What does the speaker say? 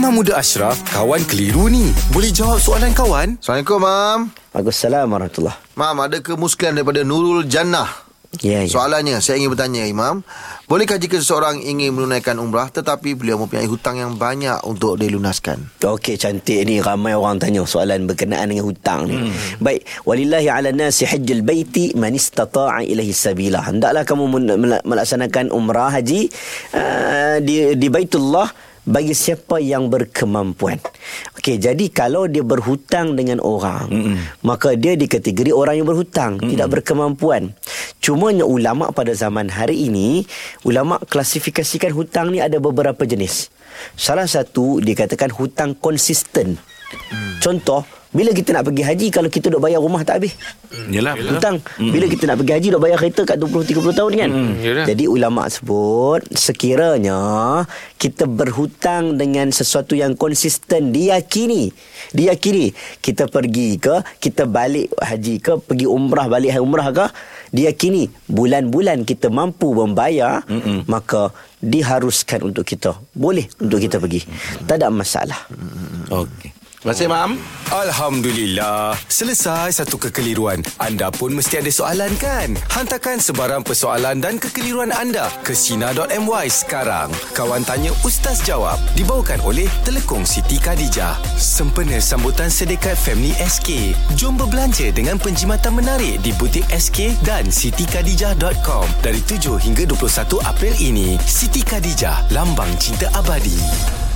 Imam Muda Ashraf, kawan keliru ni. Boleh jawab soalan kawan? Assalamualaikum, Mam. Waalaikumsalam warahmatullahi Mam, ada kemuskilan daripada Nurul Jannah. Ya, ya. Soalannya, saya ingin bertanya, Imam. Bolehkah jika seseorang ingin menunaikan umrah tetapi beliau mempunyai hutang yang banyak untuk dilunaskan? Okey cantik ni ramai orang tanya soalan berkenaan dengan hutang ni. Hmm. Baik, walillahi ala nasi hajjul baiti man istata'a ilaihi sabila. Hendaklah kamu melaksanakan umrah haji uh, di di Baitullah bagi siapa yang berkemampuan. Okey, jadi kalau dia berhutang dengan orang, Mm-mm. maka dia dikategori orang yang berhutang, Mm-mm. tidak berkemampuan. Cumanya ulama pada zaman hari ini, ulama klasifikasikan hutang ni ada beberapa jenis. Salah satu dikatakan hutang konsisten. Hmm. Contoh, bila kita nak pergi haji kalau kita duk bayar rumah tak habis. Yalah betul. Hutang. Hmm. Bila kita nak pergi haji duk bayar kereta kat 20 30 tahun kan. Hmm. Jadi ulama sebut sekiranya kita berhutang dengan sesuatu yang konsisten diyakini. Diyakini kita pergi ke, kita balik haji ke, pergi umrah balik umrah ke, diyakini bulan-bulan kita mampu membayar, Mm-mm. maka diharuskan untuk kita. Boleh untuk kita pergi. Tak ada masalah. Okey. Terima kasih, Mam. Alhamdulillah. Selesai satu kekeliruan. Anda pun mesti ada soalan kan? Hantarkan sebarang persoalan dan kekeliruan anda ke Sina.my sekarang. Kawan Tanya Ustaz Jawab dibawakan oleh Telekong Siti Khadijah. Sempena sambutan sedekat Family SK. Jom berbelanja dengan penjimatan menarik di butik SK dan sitikadijah.com dari 7 hingga 21 April ini. Siti Khadijah, lambang cinta abadi.